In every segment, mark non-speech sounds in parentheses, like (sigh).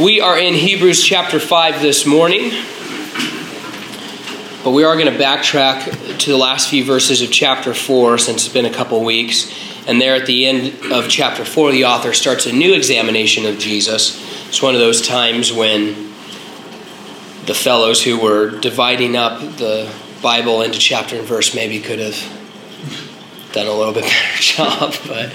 We are in Hebrews chapter 5 this morning, but we are going to backtrack to the last few verses of chapter 4 since it's been a couple weeks. And there at the end of chapter 4, the author starts a new examination of Jesus. It's one of those times when the fellows who were dividing up the Bible into chapter and verse maybe could have done a little bit better (laughs) job, but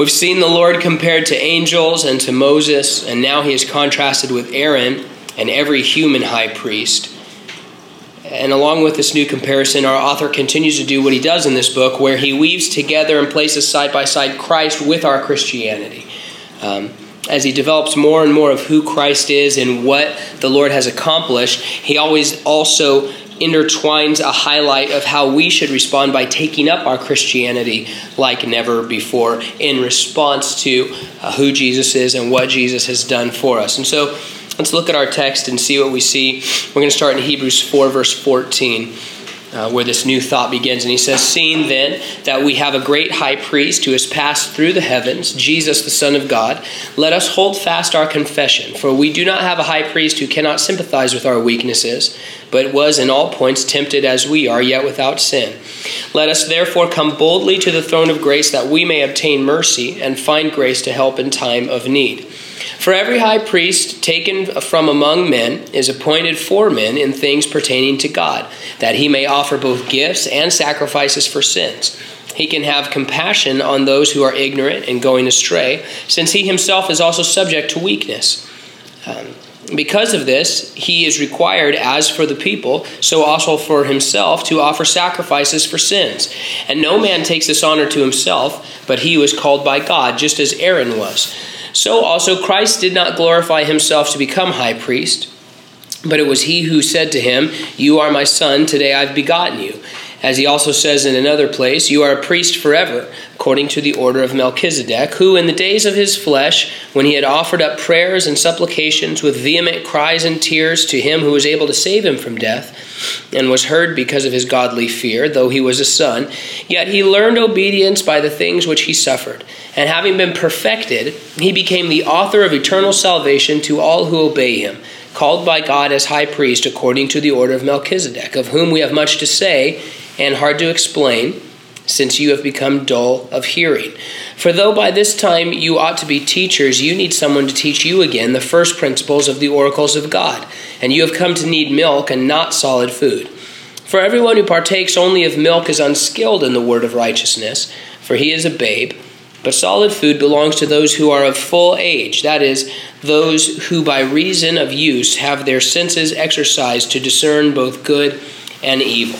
We've seen the Lord compared to angels and to Moses, and now he is contrasted with Aaron and every human high priest. And along with this new comparison, our author continues to do what he does in this book, where he weaves together and places side by side Christ with our Christianity. Um, as he develops more and more of who Christ is and what the Lord has accomplished, he always also intertwines a highlight of how we should respond by taking up our Christianity like never before in response to uh, who Jesus is and what Jesus has done for us. And so let's look at our text and see what we see. We're going to start in Hebrews 4, verse 14 uh, where this new thought begins. And he says, Seeing then that we have a great high priest who has passed through the heavens, Jesus, the Son of God, let us hold fast our confession. For we do not have a high priest who cannot sympathize with our weaknesses, but was in all points tempted as we are, yet without sin. Let us therefore come boldly to the throne of grace that we may obtain mercy and find grace to help in time of need. For every high priest taken from among men is appointed for men in things pertaining to God, that he may offer both gifts and sacrifices for sins. He can have compassion on those who are ignorant and going astray, since he himself is also subject to weakness. Um, because of this, he is required, as for the people, so also for himself, to offer sacrifices for sins. And no man takes this honor to himself, but he was called by God, just as Aaron was. So also Christ did not glorify himself to become high priest, but it was he who said to him, You are my son, today I've begotten you. As he also says in another place, You are a priest forever, according to the order of Melchizedek, who in the days of his flesh, when he had offered up prayers and supplications with vehement cries and tears to him who was able to save him from death, and was heard because of his godly fear, though he was a son, yet he learned obedience by the things which he suffered. And having been perfected, he became the author of eternal salvation to all who obey him, called by God as high priest according to the order of Melchizedek, of whom we have much to say and hard to explain, since you have become dull of hearing. For though by this time you ought to be teachers, you need someone to teach you again the first principles of the oracles of God, and you have come to need milk and not solid food. For everyone who partakes only of milk is unskilled in the word of righteousness, for he is a babe. But solid food belongs to those who are of full age, that is, those who by reason of use have their senses exercised to discern both good and evil.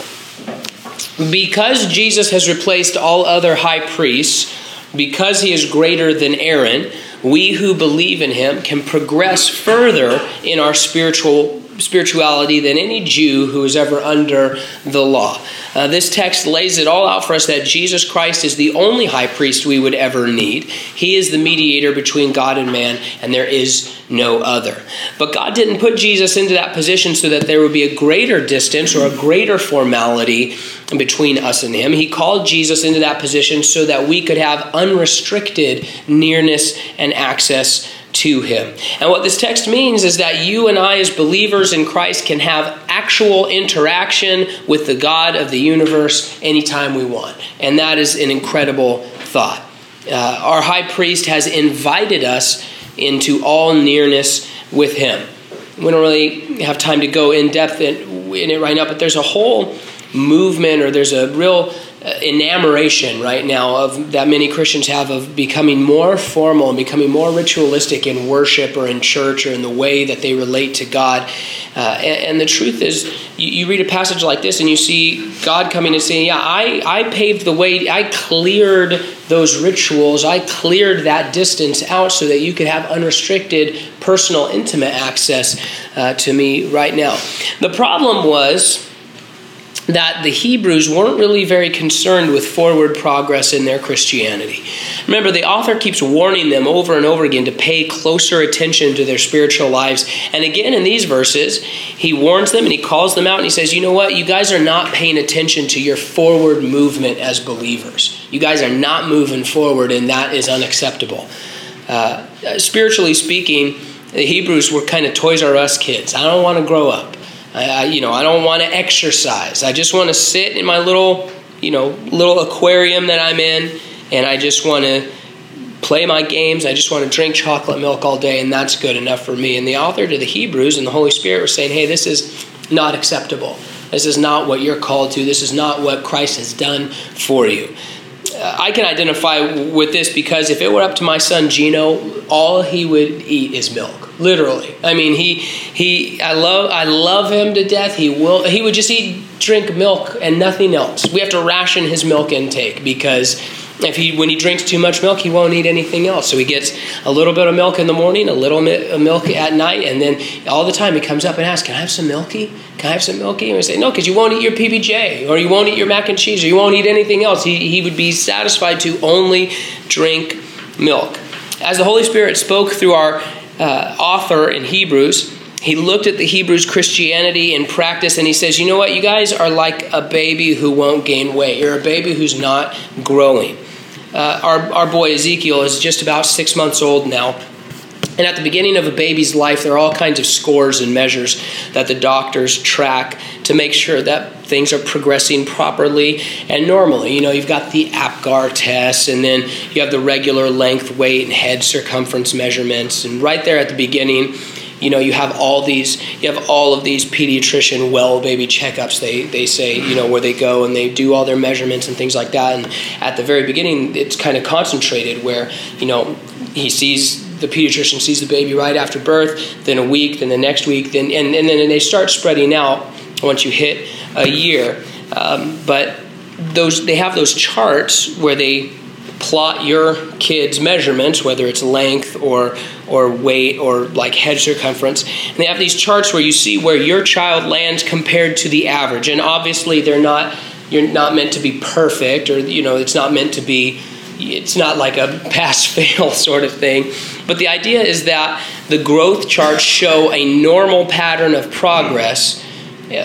Because Jesus has replaced all other high priests, because he is greater than Aaron, we who believe in him can progress further in our spiritual spirituality than any Jew who is ever under the law. Uh, this text lays it all out for us that Jesus Christ is the only high priest we would ever need. He is the mediator between God and man, and there is no other. But God didn't put Jesus into that position so that there would be a greater distance or a greater formality between us and Him. He called Jesus into that position so that we could have unrestricted nearness and access to him. And what this text means is that you and I, as believers in Christ, can have actual interaction with the God of the universe anytime we want. And that is an incredible thought. Uh, our high priest has invited us into all nearness with him. We don't really have time to go in depth in, in it right now, but there's a whole movement or there's a real enamoration right now of that many Christians have of becoming more formal and becoming more ritualistic in worship or in church or in the way that they relate to God. Uh, and, and, the truth is, you, you, read a passage like this and you see God coming and saying, "Yeah, I I paved the way. I cleared those rituals. I cleared that distance out so that you could have unrestricted, personal, intimate access uh, to me right now." The problem was that the Hebrews weren't really very concerned with forward progress in their Christianity. Remember, the author keeps warning them over and over again to pay closer attention to their spiritual lives. And again, in these verses, he warns them and he calls them out and he says, You know what? You guys are not paying attention to your forward movement as believers. You guys are not moving forward, and that is unacceptable. Uh, spiritually speaking, The Hebrews were kind of Toys R Us kids. I don't want to grow up. I, I you know, I don't want to exercise. I just want to sit in my little, you know, little aquarium that I'm in, and I just want to play my games. I just want to drink chocolate milk all day, and that's good enough for me. And the author to the Hebrews and the Holy Spirit were saying, hey, this is not acceptable. This is not what you're called to. This is not what Christ has done for you. Uh, I can identify with this because if it were up to my son Gino, all he would eat is milk. Literally. I mean, he he I love I love him to death. He will he would just eat drink milk and nothing else. We have to ration his milk intake because if he, when he drinks too much milk, he won't eat anything else. So he gets a little bit of milk in the morning, a little mi- milk at night, and then all the time he comes up and asks, "Can I have some milky? Can I have some milky?" And we say, "No, because you won't eat your PBJ, or you won't eat your mac and cheese, or you won't eat anything else." He he would be satisfied to only drink milk. As the Holy Spirit spoke through our uh, author in Hebrews, he looked at the Hebrews' Christianity in practice and he says, You know what? You guys are like a baby who won't gain weight. You're a baby who's not growing. Uh, our, our boy Ezekiel is just about six months old now. And at the beginning of a baby's life, there are all kinds of scores and measures that the doctors track to make sure that things are progressing properly and normally. You know, you've got the APGAR test, and then you have the regular length, weight, and head circumference measurements. And right there at the beginning, you know you have all these you have all of these pediatrician well baby checkups they they say you know where they go and they do all their measurements and things like that and at the very beginning it's kind of concentrated where you know he sees the pediatrician sees the baby right after birth then a week then the next week then and, and then they start spreading out once you hit a year um, but those they have those charts where they plot your kid's measurements, whether it's length or or weight or like head circumference. And they have these charts where you see where your child lands compared to the average. And obviously they're not you're not meant to be perfect or you know it's not meant to be it's not like a pass (laughs) fail sort of thing. But the idea is that the growth charts show a normal pattern of progress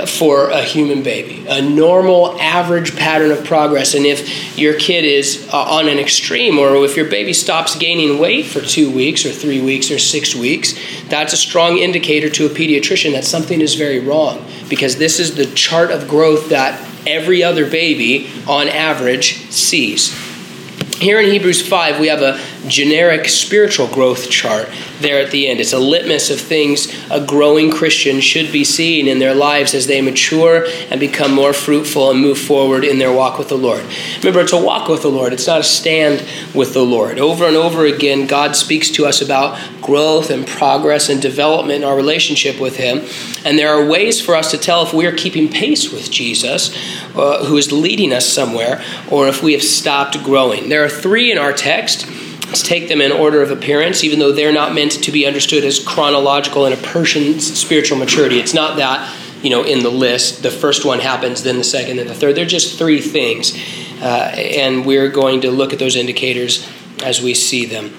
for a human baby, a normal average pattern of progress. And if your kid is uh, on an extreme, or if your baby stops gaining weight for two weeks, or three weeks, or six weeks, that's a strong indicator to a pediatrician that something is very wrong because this is the chart of growth that every other baby on average sees. Here in Hebrews 5, we have a generic spiritual growth chart there at the end. It's a litmus of things a growing Christian should be seeing in their lives as they mature and become more fruitful and move forward in their walk with the Lord. Remember, it's a walk with the Lord, it's not a stand with the Lord. Over and over again, God speaks to us about growth and progress and development in our relationship with Him. And there are ways for us to tell if we are keeping pace with Jesus, uh, who is leading us somewhere, or if we have stopped growing. There are three in our text. Let's take them in order of appearance, even though they're not meant to be understood as chronological in a person's spiritual maturity. It's not that, you know, in the list, the first one happens, then the second, then the third. They're just three things. Uh, and we're going to look at those indicators as we see them.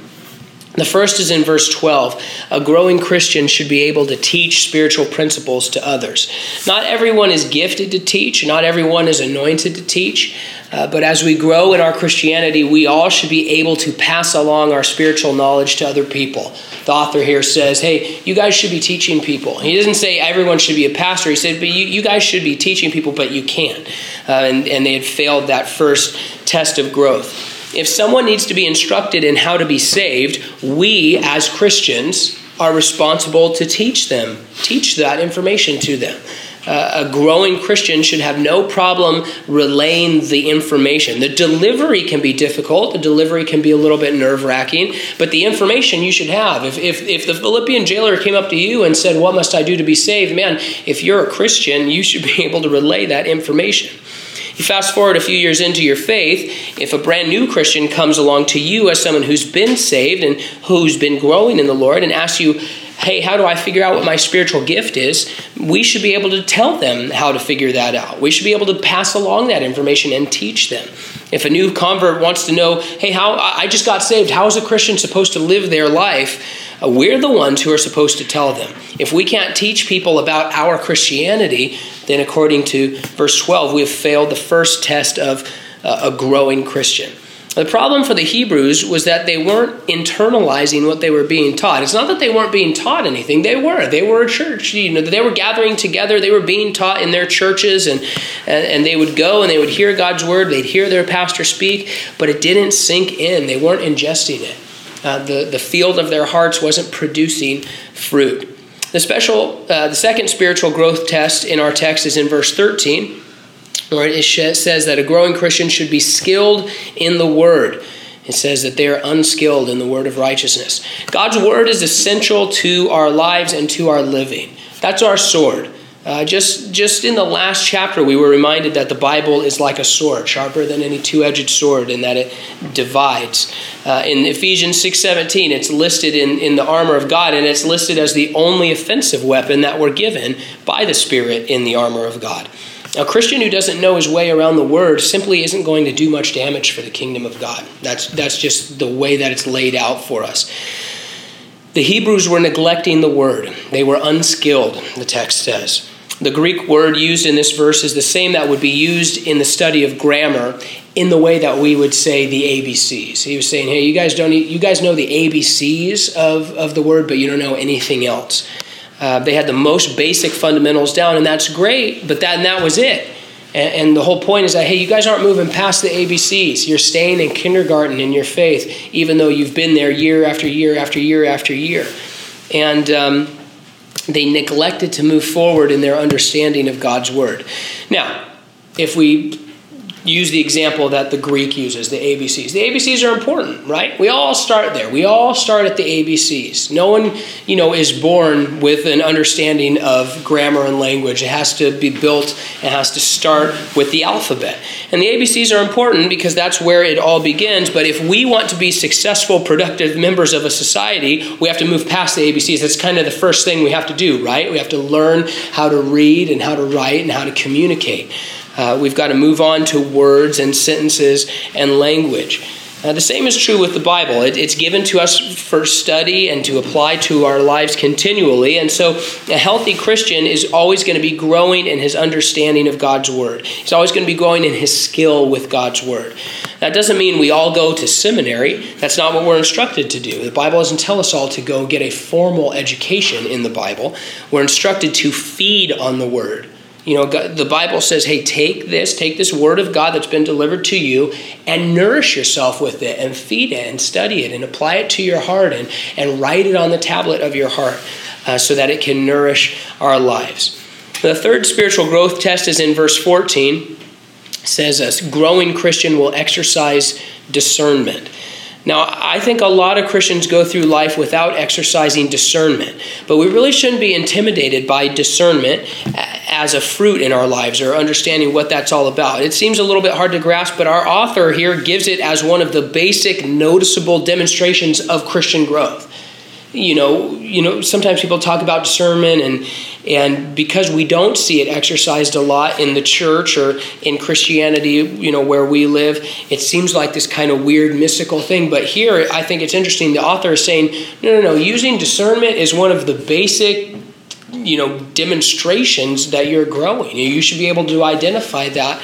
The first is in verse 12. A growing Christian should be able to teach spiritual principles to others. Not everyone is gifted to teach, not everyone is anointed to teach, uh, but as we grow in our Christianity, we all should be able to pass along our spiritual knowledge to other people. The author here says, hey, you guys should be teaching people. He doesn't say everyone should be a pastor. He said, but you, you guys should be teaching people, but you can't. Uh, and, and they had failed that first test of growth. If someone needs to be instructed in how to be saved, we as Christians are responsible to teach them, teach that information to them. A growing Christian should have no problem relaying the information. The delivery can be difficult, the delivery can be a little bit nerve wracking, but the information you should have. If, if, if the Philippian jailer came up to you and said, What must I do to be saved? Man, if you're a Christian, you should be (laughs) able to relay that information. You fast forward a few years into your faith, if a brand new Christian comes along to you as someone who's been saved and who's been growing in the Lord and asks you, hey, how do I figure out what my spiritual gift is? We should be able to tell them how to figure that out. We should be able to pass along that information and teach them. If a new convert wants to know, hey, how I just got saved, how is a Christian supposed to live their life? Uh, we're the ones who are supposed to tell them. If we can't teach people about our Christianity, then according to verse 12, we have failed the first test of uh, a growing Christian. The problem for the Hebrews was that they weren't internalizing what they were being taught. It's not that they weren't being taught anything; they were. They were a church. You know, they were gathering together. They were being taught in their churches, and and, and they would go and they would hear God's word. They'd hear their pastor speak, but it didn't sink in. They weren't ingesting it. Uh, the the field of their hearts wasn't producing fruit. The special, uh, the second spiritual growth test in our text is in verse thirteen where it says that a growing Christian should be skilled in the word. It says that they are unskilled in the word of righteousness. God's word is essential to our lives and to our living. That's our sword. Uh, just, just in the last chapter, we were reminded that the Bible is like a sword, sharper than any two-edged sword, and that it divides. Uh, in Ephesians 6.17, it's listed in, in the armor of God, and it's listed as the only offensive weapon that we're given by the Spirit in the armor of God. A Christian who doesn't know his way around the word simply isn't going to do much damage for the kingdom of God. That's, that's just the way that it's laid out for us. The Hebrews were neglecting the word, they were unskilled, the text says. The Greek word used in this verse is the same that would be used in the study of grammar in the way that we would say the ABCs. He was saying, hey, you guys don't you guys know the ABCs of, of the word, but you don't know anything else. Uh, they had the most basic fundamentals down, and that's great, but that, and that was it. And, and, the whole point is that, hey, you guys aren't moving past the ABCs. You're staying in kindergarten in your faith, even though you've been there year after year after year after year. And um, they neglected to move forward in their understanding of God's word. Now, if we use the example that the Greek uses, the ABCs. The ABCs are important, right? We all start there. We all start at the ABCs. No one, you know, is born with an understanding of grammar and language. It has to be built, it has to start with the alphabet. And the ABCs are important because that's where it all begins. But if we want to be successful, productive members of a society, we have to move past the ABCs. That's kind of the first thing we have to do, right? We have to learn how to read and how to write and how to communicate. Uh, we've got to move on to words and sentences and language. Uh, the same is true with the Bible. It, it's given to us for study and to apply to our lives continually. And so, a healthy Christian is always going to be growing in his understanding of God's Word. He's always going to be growing in his skill with God's Word. That doesn't mean we all go to seminary. That's not what we're instructed to do. The Bible doesn't tell us all to go get a formal education in the Bible. We're instructed to feed on the Word. You know, God, the Bible says, hey, take this, take this word of God that's been delivered to you and nourish yourself with it and feed it and study it and apply it to your heart and, and write it on the tablet of your heart uh, so that it can nourish our lives. The third spiritual growth test is in verse 14. It says, a growing Christian will exercise discernment. Now, I think a lot of Christians go through life without exercising discernment, but we really shouldn't be intimidated by discernment as a fruit in our lives or understanding what that's all about. It seems a little bit hard to grasp, but our author here gives it as one of the basic noticeable demonstrations of Christian growth. You know, you know, sometimes people talk about discernment and and because we don't see it exercised a lot in the church or in Christianity, you know, where we live, it seems like this kind of weird mystical thing. But here, I think it's interesting. The author is saying, no, no, no, using discernment is one of the basic you know demonstrations that you're growing you should be able to identify that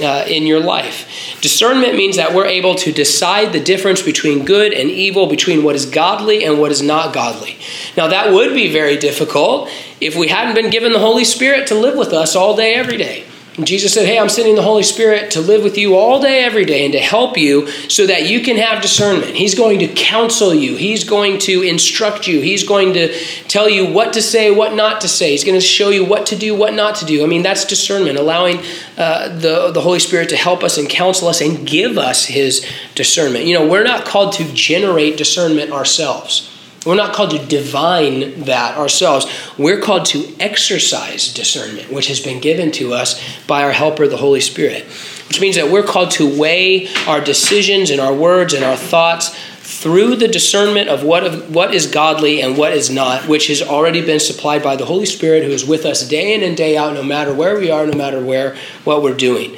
uh, in your life. Discernment means that we're able to decide the difference between good and evil between what is godly and what is not godly. Now that would be very difficult if we hadn't been given the holy spirit to live with us all day every day and Jesus said, Hey, I'm sending the Holy Spirit to live with you all day, every day, and to help you so that you can have discernment. He's going to counsel you, He's going to instruct you, He's going to tell you what to say, what not to say. He's going to show you what to do, what not to do. I mean, that's discernment, allowing uh, the, the Holy Spirit to help us and counsel us and give us His discernment. You know, we're not called to generate discernment ourselves. We're not called to divine that ourselves. We're called to exercise discernment, which has been given to us by our helper, the Holy Spirit. Which means that we're called to weigh our decisions and our words and our thoughts through the discernment of what, what is godly and what is not, which has already been supplied by the Holy Spirit who is with us day in and day out, no matter where we are, no matter where what we're doing.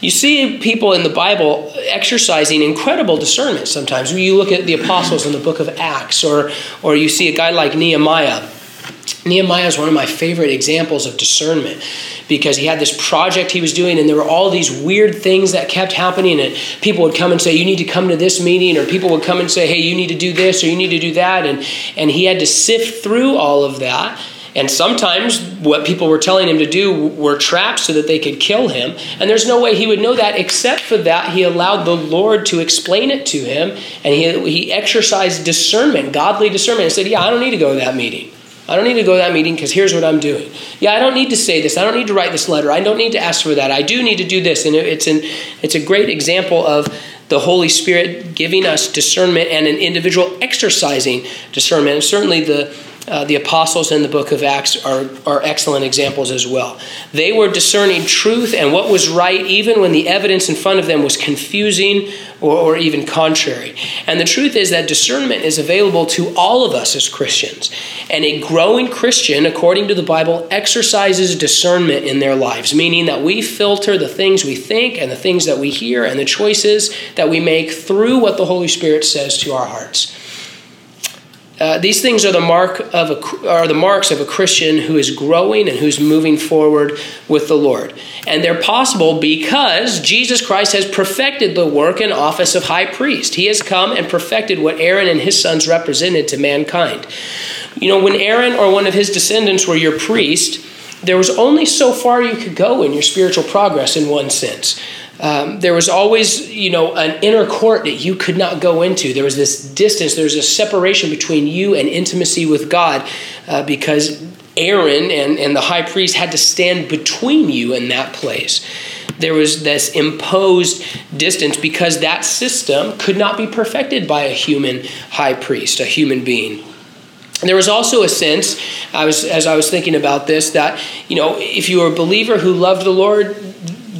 You see people in the Bible exercising incredible discernment sometimes. You look at the apostles in the book of Acts, or, or you see a guy like Nehemiah Nehemiah is one of my favorite examples of discernment because he had this project he was doing, and there were all these weird things that kept happening. And people would come and say, You need to come to this meeting, or people would come and say, Hey, you need to do this, or you need to do that. And, and he had to sift through all of that. And sometimes what people were telling him to do were traps so that they could kill him. And there's no way he would know that except for that he allowed the Lord to explain it to him. And he, he exercised discernment, godly discernment, and said, Yeah, I don't need to go to that meeting. I don't need to go to that meeting because here's what I'm doing. Yeah, I don't need to say this. I don't need to write this letter. I don't need to ask for that. I do need to do this. And it's an it's a great example of the Holy Spirit giving us discernment and an individual exercising discernment. And certainly the uh, the apostles in the book of Acts are, are excellent examples as well. They were discerning truth and what was right, even when the evidence in front of them was confusing or, or even contrary. And the truth is that discernment is available to all of us as Christians. And a growing Christian, according to the Bible, exercises discernment in their lives, meaning that we filter the things we think and the things that we hear and the choices that we make through what the Holy Spirit says to our hearts. Uh, these things are the mark of a, are the marks of a Christian who is growing and who's moving forward with the Lord, and they're possible because Jesus Christ has perfected the work and office of high priest. He has come and perfected what Aaron and his sons represented to mankind. You know, when Aaron or one of his descendants were your priest, there was only so far you could go in your spiritual progress. In one sense, um, there was always, you know, an inner court that you could not go into. There was this distance. There was a separation between you and intimacy with God uh, because Aaron and, and the high priest had to stand between you in that place. There was this imposed distance because that system could not be perfected by a human high priest, a human being. And there was also a sense, I was, as I was thinking about this, that you know, if you were a believer who loved the Lord,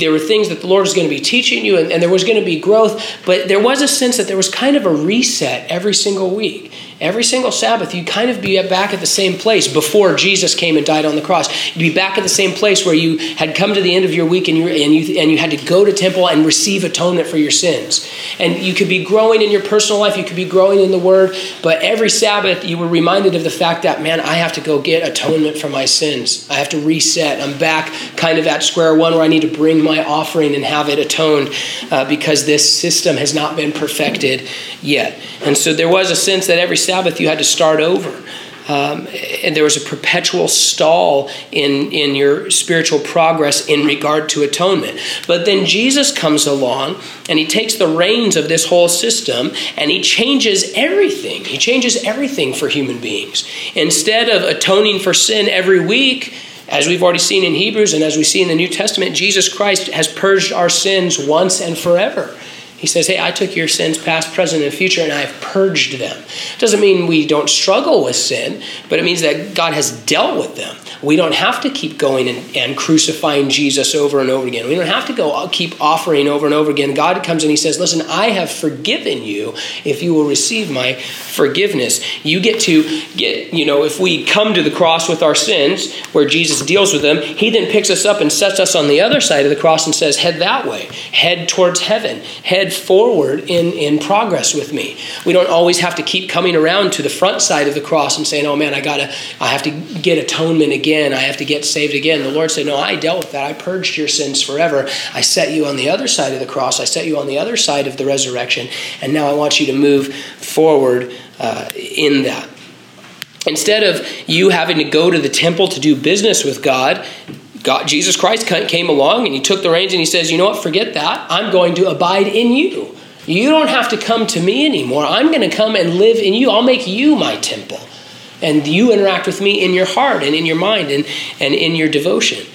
there were things that the Lord was going to be teaching you, and, and, there was going to be growth, but there was a sense that there was kind of a reset every single week. Every single Sabbath, you'd kind of be back at the same place before Jesus came and died on the cross. You'd be back at the same place where you had come to the end of your week and you, and you, and you had to go to temple and receive atonement for your sins. And you could be growing in your personal life, you could be growing in the Word, but every Sabbath you were reminded of the fact that, man, I have to go get atonement for my sins. I have to reset. I'm back kind of at square one where I need to bring my offering and have it atoned uh, because this system has not been perfected yet. And so there was a sense that every Sabbath you had to start over. Um, and there was a perpetual stall in, in your spiritual progress in regard to atonement. But then Jesus comes along and he takes the reins of this whole system and he changes everything. He changes everything for human beings. Instead of atoning for sin every week, as we've already seen in Hebrews and as we see in the New Testament, Jesus Christ has purged our sins once and forever. He says, Hey, I took your sins, past, present, and future, and I've purged them. Doesn't mean we don't struggle with sin, but it means that God has dealt with them. We don't have to keep going and, and crucifying Jesus over and over again. We don't have to go uh, keep offering over and over again. God comes and He says, Listen, I have forgiven you if you will receive my forgiveness. You get to get, you know, if we come to the cross with our sins, where Jesus deals with them, He then picks us up and sets us on the other side of the cross and says, Head that way, head towards heaven, head forward in, in progress with me. We don't always have to keep coming around to the front side of the cross and saying, Oh man, I gotta, I have to get atonement again. I have to get saved again. The Lord said, No, I dealt with that. I purged your sins forever. I set you on the other side of the cross. I set you on the other side of the resurrection. And now I want you to move forward uh, in that. Instead of you having to go to the temple to do business with God, God, Jesus Christ came along and he took the reins and he says, You know what? Forget that. I'm going to abide in you. You don't have to come to me anymore. I'm going to come and live in you. I'll make you my temple and you interact with me in your heart and in your mind and, and in your devotion.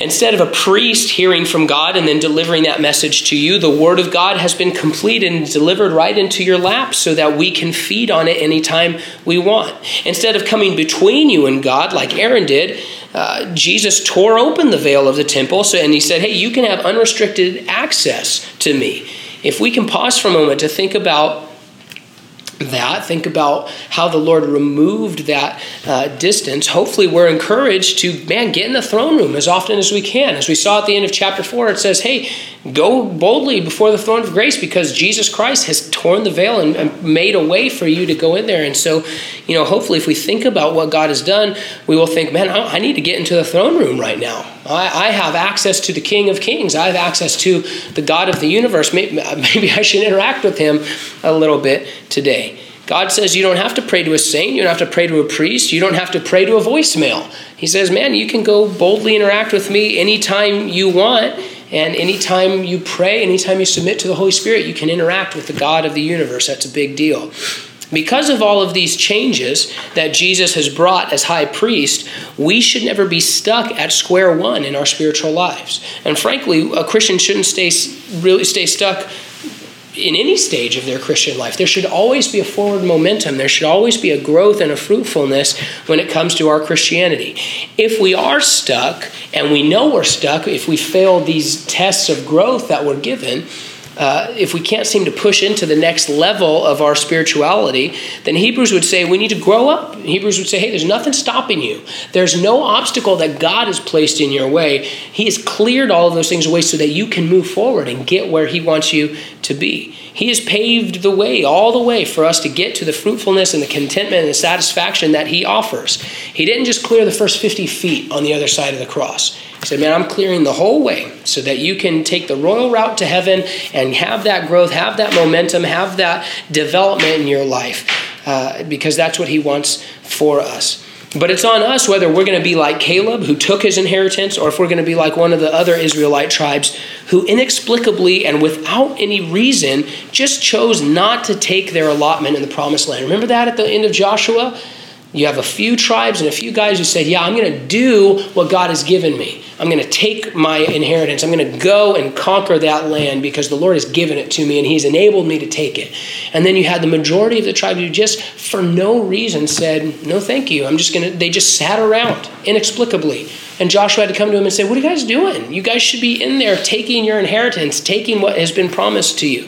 Instead of a priest hearing from God and then delivering that message to you, the Word of God has been completed and delivered right into your lap so that we can feed on it anytime we want. Instead of coming between you and God like Aaron did, uh, Jesus tore open the veil of the temple so, and he said, Hey, you can have unrestricted access to me. If we can pause for a moment to think about that, think about how the Lord removed that uh, distance. Hopefully, we're encouraged to, man, get in the throne room as often as we can. As we saw at the end of chapter 4, it says, hey, go boldly before the throne of grace because Jesus Christ has torn the veil and, and, made a way for you to go in there. And so, you know, hopefully, if we think about what God has done, we will think, man, I, I need to get into the throne room right now. I, I, have access to the King of Kings. I have access to the God of the universe. Maybe, (laughs) maybe I should interact with him a little bit today. God says you don't have to pray to a saint, you don't have to pray to a priest, you don't have to pray to a voicemail. He says, man, you can go boldly interact with me anytime you want, and anytime you pray, anytime you submit to the Holy Spirit, you can interact with the God of the universe. That's a big deal. Because of all of these changes that Jesus has brought as high priest, we should never be stuck at square one in our spiritual lives. And frankly, a Christian shouldn't stay really stay stuck in any stage of their Christian life. There should always be a forward momentum. There should always be a growth and a fruitfulness when it comes to our Christianity. If we are stuck, and we know we're stuck, if we fail these tests of growth that we're given, uh, if we can't seem to push into the next level of our spirituality, then Hebrews would say we need to grow up. Hebrews would say, hey, there's nothing stopping you. There's no obstacle that God has placed in your way. He has cleared all of those things away so that you can move forward and get where He wants you to be. He has paved the way, all the way, for us to get to the fruitfulness and the contentment and the satisfaction that He offers. He didn't just clear the first 50 feet on the other side of the cross. He said, Man, I'm clearing the whole way so that you can take the royal route to heaven and have that growth, have that momentum, have that development in your life, uh, because that's what He wants for us. But it's on us whether we're going to be like Caleb, who took his inheritance, or if we're going to be like one of the other Israelite tribes who inexplicably and without any reason just chose not to take their allotment in the promised land. Remember that at the end of Joshua? You have a few tribes and a few guys who said, Yeah, I'm going to do what God has given me. I'm going to take my inheritance. I'm going to go and conquer that land because the Lord has given it to me and He's enabled me to take it. And then you had the majority of the tribes who just, for no reason, said, No, thank you. I'm just going to, they just sat around inexplicably. And Joshua had to come to him and say, What are you guys doing? You guys should be in there taking your inheritance, taking what has been promised to you.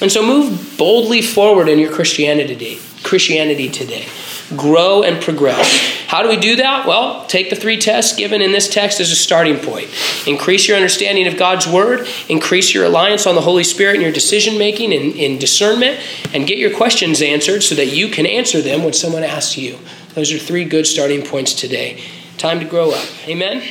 And so move boldly forward in your Christianity, Christianity today grow and progress. How do we do that? Well, take the three tests given in this text as a starting point. Increase your understanding of God's Word, increase your reliance on the Holy Spirit in your decision making and in discernment, and get your questions answered so that you can answer them when someone asks you. Those are three good starting points today. Time to grow up. Amen?